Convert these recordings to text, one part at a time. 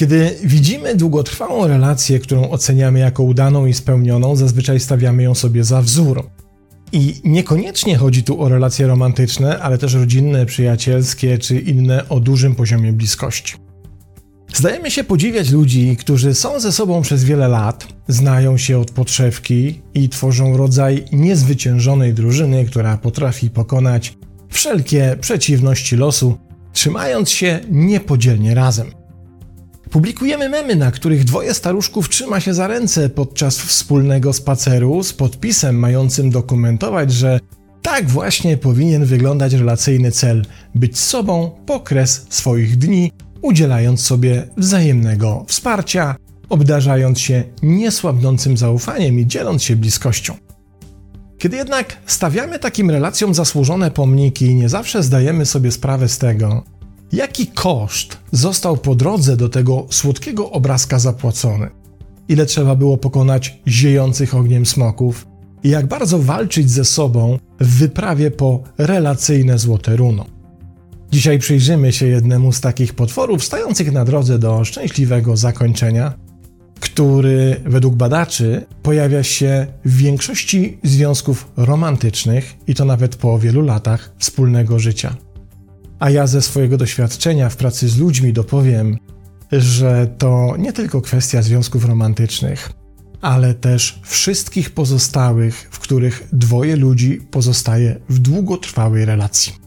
Kiedy widzimy długotrwałą relację, którą oceniamy jako udaną i spełnioną, zazwyczaj stawiamy ją sobie za wzór. I niekoniecznie chodzi tu o relacje romantyczne, ale też rodzinne, przyjacielskie czy inne o dużym poziomie bliskości. Zdajemy się podziwiać ludzi, którzy są ze sobą przez wiele lat, znają się od podszewki i tworzą rodzaj niezwyciężonej drużyny, która potrafi pokonać wszelkie przeciwności losu, trzymając się niepodzielnie razem. Publikujemy memy, na których dwoje staruszków trzyma się za ręce podczas wspólnego spaceru z podpisem mającym dokumentować, że tak właśnie powinien wyglądać relacyjny cel być sobą po kres swoich dni, udzielając sobie wzajemnego wsparcia, obdarzając się niesłabnącym zaufaniem i dzieląc się bliskością. Kiedy jednak stawiamy takim relacjom zasłużone pomniki, nie zawsze zdajemy sobie sprawę z tego, Jaki koszt został po drodze do tego słodkiego obrazka zapłacony? Ile trzeba było pokonać ziejących ogniem smoków? I jak bardzo walczyć ze sobą w wyprawie po relacyjne złote runo? Dzisiaj przyjrzymy się jednemu z takich potworów stających na drodze do szczęśliwego zakończenia, który według badaczy pojawia się w większości związków romantycznych i to nawet po wielu latach wspólnego życia. A ja ze swojego doświadczenia w pracy z ludźmi dopowiem, że to nie tylko kwestia związków romantycznych, ale też wszystkich pozostałych, w których dwoje ludzi pozostaje w długotrwałej relacji.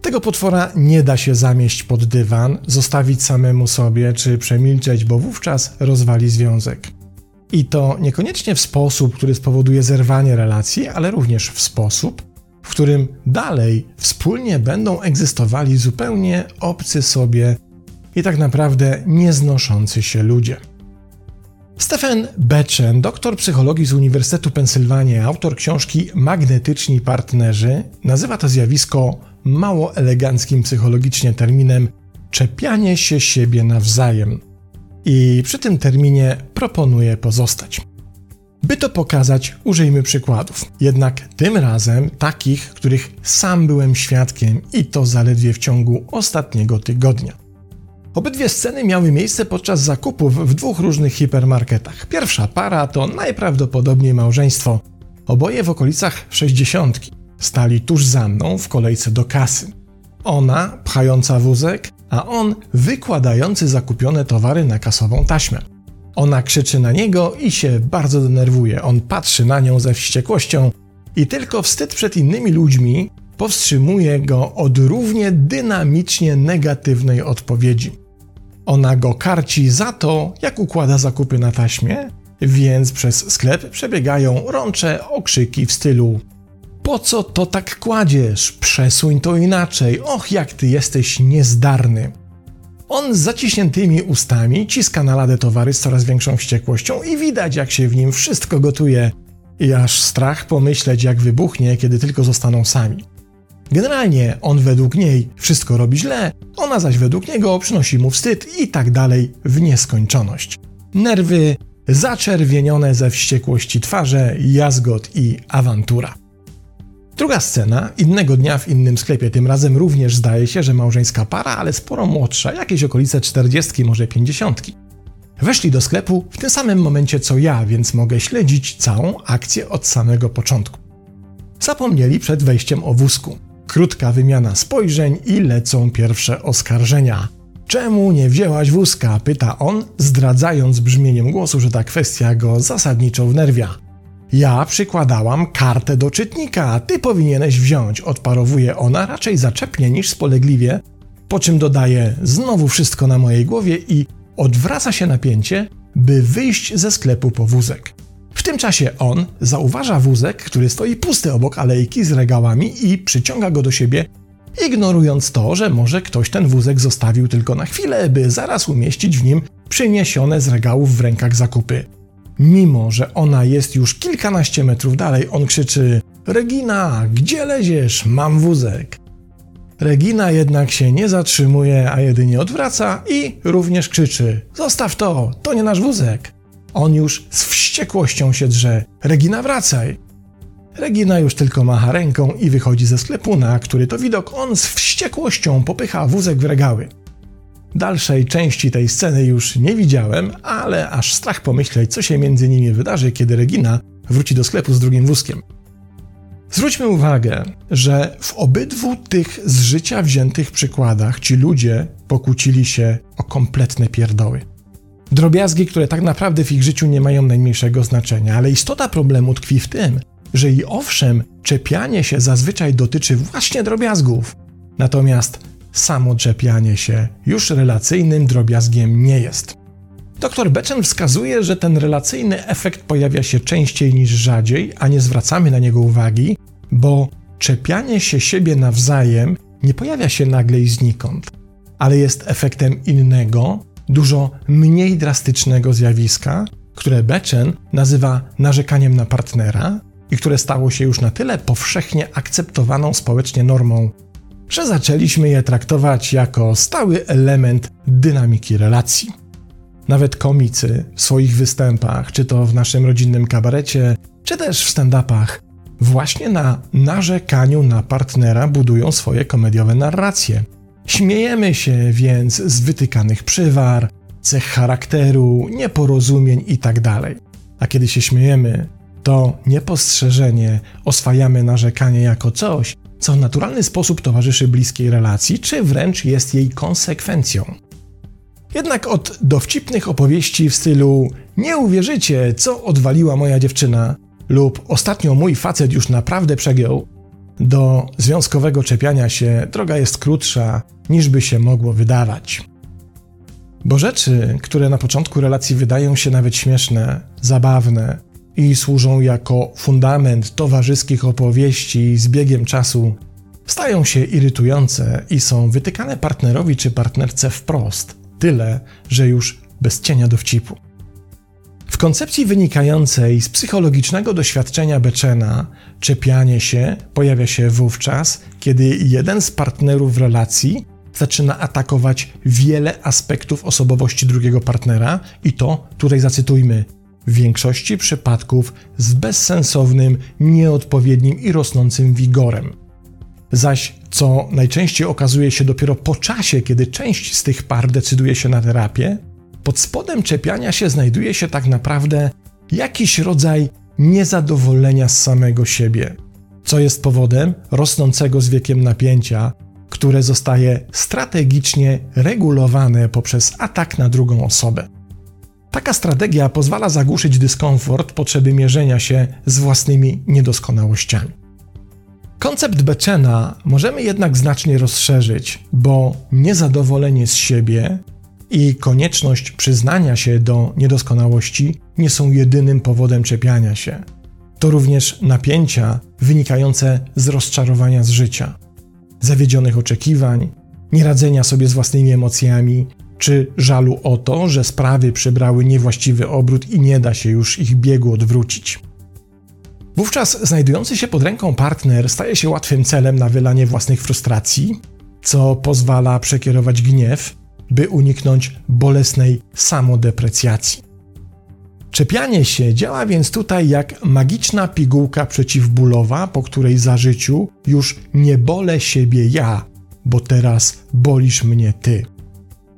Tego potwora nie da się zamieść pod dywan, zostawić samemu sobie czy przemilczeć, bo wówczas rozwali związek. I to niekoniecznie w sposób, który spowoduje zerwanie relacji, ale również w sposób, w którym dalej wspólnie będą egzystowali zupełnie obcy sobie i tak naprawdę nieznoszący się ludzie. Stephen Bechen, doktor psychologii z Uniwersytetu Pensylwania, autor książki Magnetyczni partnerzy, nazywa to zjawisko mało eleganckim psychologicznie terminem czepianie się siebie nawzajem. I przy tym terminie proponuje pozostać. By to pokazać, użyjmy przykładów. Jednak tym razem takich, których sam byłem świadkiem i to zaledwie w ciągu ostatniego tygodnia. Obydwie sceny miały miejsce podczas zakupów w dwóch różnych hipermarketach. Pierwsza para to najprawdopodobniej małżeństwo. Oboje w okolicach 60. Stali tuż za mną w kolejce do kasy. Ona pchająca wózek, a on wykładający zakupione towary na kasową taśmę. Ona krzyczy na niego i się bardzo denerwuje. On patrzy na nią ze wściekłością i tylko wstyd przed innymi ludźmi powstrzymuje go od równie dynamicznie negatywnej odpowiedzi. Ona go karci za to, jak układa zakupy na taśmie, więc przez sklep przebiegają rącze okrzyki w stylu Po co to tak kładziesz? Przesuń to inaczej. Och, jak ty jesteś niezdarny. On z zaciśniętymi ustami ciska na ladę towary z coraz większą wściekłością i widać, jak się w nim wszystko gotuje. I aż strach pomyśleć, jak wybuchnie, kiedy tylko zostaną sami. Generalnie on według niej wszystko robi źle, ona zaś według niego przynosi mu wstyd i tak dalej w nieskończoność. Nerwy zaczerwienione ze wściekłości twarze, jazgot i awantura. Druga scena, innego dnia w innym sklepie, tym razem również zdaje się, że małżeńska para, ale sporo młodsza, jakieś okolice 40, może 50. Weszli do sklepu w tym samym momencie co ja, więc mogę śledzić całą akcję od samego początku. Zapomnieli przed wejściem o wózku. Krótka wymiana spojrzeń i lecą pierwsze oskarżenia. Czemu nie wzięłaś wózka? pyta on, zdradzając brzmieniem głosu, że ta kwestia go zasadniczo wnerwia. Ja przykładałam kartę do czytnika, a ty powinieneś wziąć, odparowuje ona raczej zaczepnie niż spolegliwie, po czym dodaje znowu wszystko na mojej głowie i odwraca się napięcie, by wyjść ze sklepu po wózek. W tym czasie on zauważa wózek, który stoi pusty obok alejki z regałami i przyciąga go do siebie, ignorując to, że może ktoś ten wózek zostawił tylko na chwilę, by zaraz umieścić w nim przyniesione z regałów w rękach zakupy. Mimo, że ona jest już kilkanaście metrów dalej, on krzyczy: Regina, gdzie leziesz? Mam wózek. Regina jednak się nie zatrzymuje, a jedynie odwraca i również krzyczy: Zostaw to, to nie nasz wózek. On już z wściekłością się drze. Regina, wracaj! Regina już tylko macha ręką i wychodzi ze sklepu, na który to widok on z wściekłością popycha wózek w regały. Dalszej części tej sceny już nie widziałem, ale aż strach pomyśleć, co się między nimi wydarzy, kiedy Regina wróci do sklepu z drugim wózkiem. Zwróćmy uwagę, że w obydwu tych z życia wziętych przykładach ci ludzie pokłócili się o kompletne pierdoły. Drobiazgi, które tak naprawdę w ich życiu nie mają najmniejszego znaczenia, ale istota problemu tkwi w tym, że i owszem, czepianie się zazwyczaj dotyczy właśnie drobiazgów, natomiast samo czepianie się już relacyjnym drobiazgiem nie jest. Dr Bechen wskazuje, że ten relacyjny efekt pojawia się częściej niż rzadziej, a nie zwracamy na niego uwagi, bo czepianie się siebie nawzajem nie pojawia się nagle i znikąd, ale jest efektem innego, dużo mniej drastycznego zjawiska, które Bechen nazywa narzekaniem na partnera i które stało się już na tyle powszechnie akceptowaną społecznie normą, że zaczęliśmy je traktować jako stały element dynamiki relacji. Nawet komicy w swoich występach, czy to w naszym rodzinnym kabarecie, czy też w stand-upach, właśnie na narzekaniu na partnera budują swoje komediowe narracje. Śmiejemy się więc z wytykanych przywar, cech charakteru, nieporozumień itd. Tak A kiedy się śmiejemy, to niepostrzeżenie oswajamy narzekanie jako coś, co w naturalny sposób towarzyszy bliskiej relacji, czy wręcz jest jej konsekwencją. Jednak od dowcipnych opowieści w stylu nie uwierzycie, co odwaliła moja dziewczyna, lub ostatnio mój facet już naprawdę przegiął, do związkowego czepiania się droga jest krótsza, niż by się mogło wydawać. Bo rzeczy, które na początku relacji wydają się nawet śmieszne, zabawne i służą jako fundament towarzyskich opowieści z biegiem czasu, stają się irytujące i są wytykane partnerowi czy partnerce wprost, tyle, że już bez cienia dowcipu. W koncepcji wynikającej z psychologicznego doświadczenia Beczena, czepianie się pojawia się wówczas, kiedy jeden z partnerów relacji zaczyna atakować wiele aspektów osobowości drugiego partnera i to, tutaj zacytujmy, w większości przypadków z bezsensownym, nieodpowiednim i rosnącym wigorem. Zaś co najczęściej okazuje się dopiero po czasie, kiedy część z tych par decyduje się na terapię, pod spodem czepiania się znajduje się tak naprawdę jakiś rodzaj niezadowolenia z samego siebie, co jest powodem rosnącego z wiekiem napięcia, które zostaje strategicznie regulowane poprzez atak na drugą osobę. Taka strategia pozwala zagłuszyć dyskomfort potrzeby mierzenia się z własnymi niedoskonałościami. Koncept Beczena możemy jednak znacznie rozszerzyć, bo niezadowolenie z siebie i konieczność przyznania się do niedoskonałości nie są jedynym powodem czepiania się. To również napięcia wynikające z rozczarowania z życia, zawiedzionych oczekiwań, nieradzenia sobie z własnymi emocjami, czy żalu o to, że sprawy przybrały niewłaściwy obrót i nie da się już ich biegu odwrócić. Wówczas znajdujący się pod ręką partner staje się łatwym celem na wylanie własnych frustracji, co pozwala przekierować gniew by uniknąć bolesnej samodeprecjacji. Czepianie się działa więc tutaj jak magiczna pigułka przeciwbólowa, po której zażyciu już nie bolę siebie ja, bo teraz bolisz mnie ty.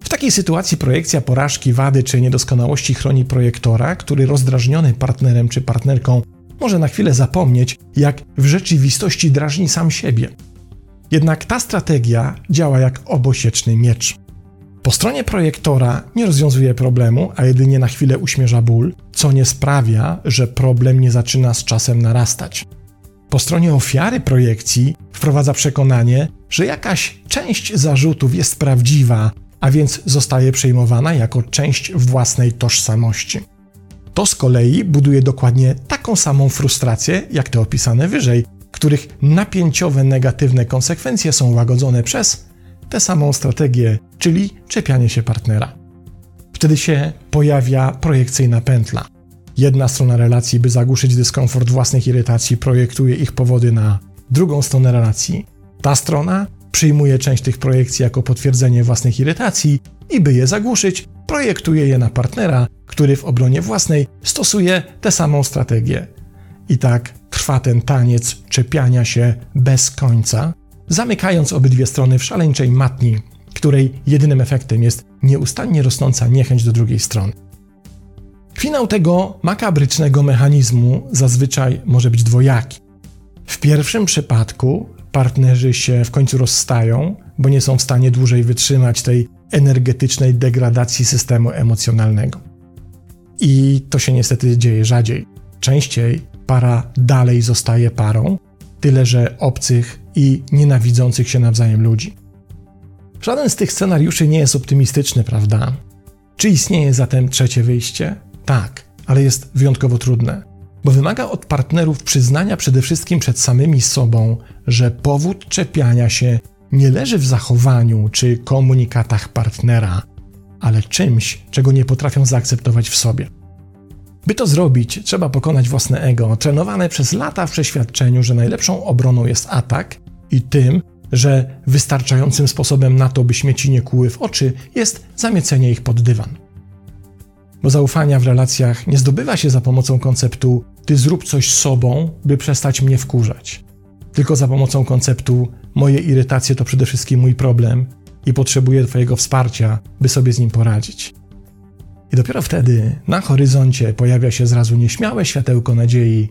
W takiej sytuacji projekcja porażki, wady czy niedoskonałości chroni projektora, który rozdrażniony partnerem czy partnerką może na chwilę zapomnieć, jak w rzeczywistości drażni sam siebie. Jednak ta strategia działa jak obosieczny miecz. Po stronie projektora nie rozwiązuje problemu, a jedynie na chwilę uśmierza ból, co nie sprawia, że problem nie zaczyna z czasem narastać. Po stronie ofiary projekcji wprowadza przekonanie, że jakaś część zarzutów jest prawdziwa, a więc zostaje przejmowana jako część własnej tożsamości. To z kolei buduje dokładnie taką samą frustrację, jak te opisane wyżej, których napięciowe negatywne konsekwencje są łagodzone przez tę samą strategię, czyli czepianie się partnera. Wtedy się pojawia projekcyjna pętla. Jedna strona relacji, by zagłuszyć dyskomfort własnych irytacji, projektuje ich powody na drugą stronę relacji. Ta strona przyjmuje część tych projekcji jako potwierdzenie własnych irytacji i by je zagłuszyć, projektuje je na partnera, który w obronie własnej stosuje tę samą strategię. I tak trwa ten taniec czepiania się bez końca, zamykając obydwie strony w szaleńczej matni, której jedynym efektem jest nieustannie rosnąca niechęć do drugiej strony. Finał tego makabrycznego mechanizmu zazwyczaj może być dwojaki. W pierwszym przypadku partnerzy się w końcu rozstają, bo nie są w stanie dłużej wytrzymać tej energetycznej degradacji systemu emocjonalnego. I to się niestety dzieje rzadziej. Częściej para dalej zostaje parą, tyle że obcych i nienawidzących się nawzajem ludzi. Żaden z tych scenariuszy nie jest optymistyczny, prawda? Czy istnieje zatem trzecie wyjście? Tak, ale jest wyjątkowo trudne, bo wymaga od partnerów przyznania przede wszystkim przed samymi sobą, że powód czepiania się nie leży w zachowaniu czy komunikatach partnera, ale czymś, czego nie potrafią zaakceptować w sobie. By to zrobić, trzeba pokonać własne ego, trenowane przez lata w przeświadczeniu, że najlepszą obroną jest atak i tym, że wystarczającym sposobem na to, by śmieci nie kłuły w oczy, jest zamiecenie ich pod dywan. Bo zaufania w relacjach nie zdobywa się za pomocą konceptu ty zrób coś sobą, by przestać mnie wkurzać. Tylko za pomocą konceptu moje irytacje to przede wszystkim mój problem i potrzebuję Twojego wsparcia, by sobie z nim poradzić. I dopiero wtedy na horyzoncie pojawia się zrazu nieśmiałe światełko nadziei,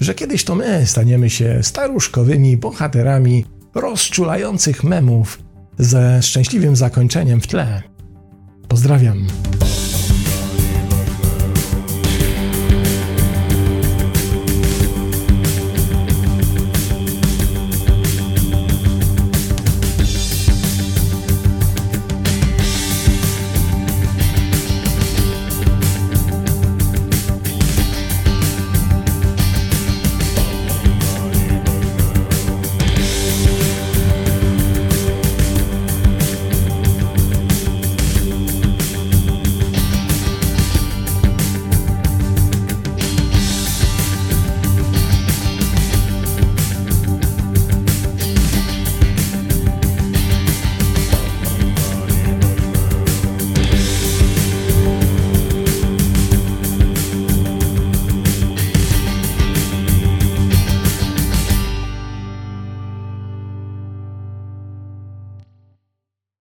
że kiedyś to my staniemy się staruszkowymi bohaterami rozczulających memów ze szczęśliwym zakończeniem w tle. Pozdrawiam.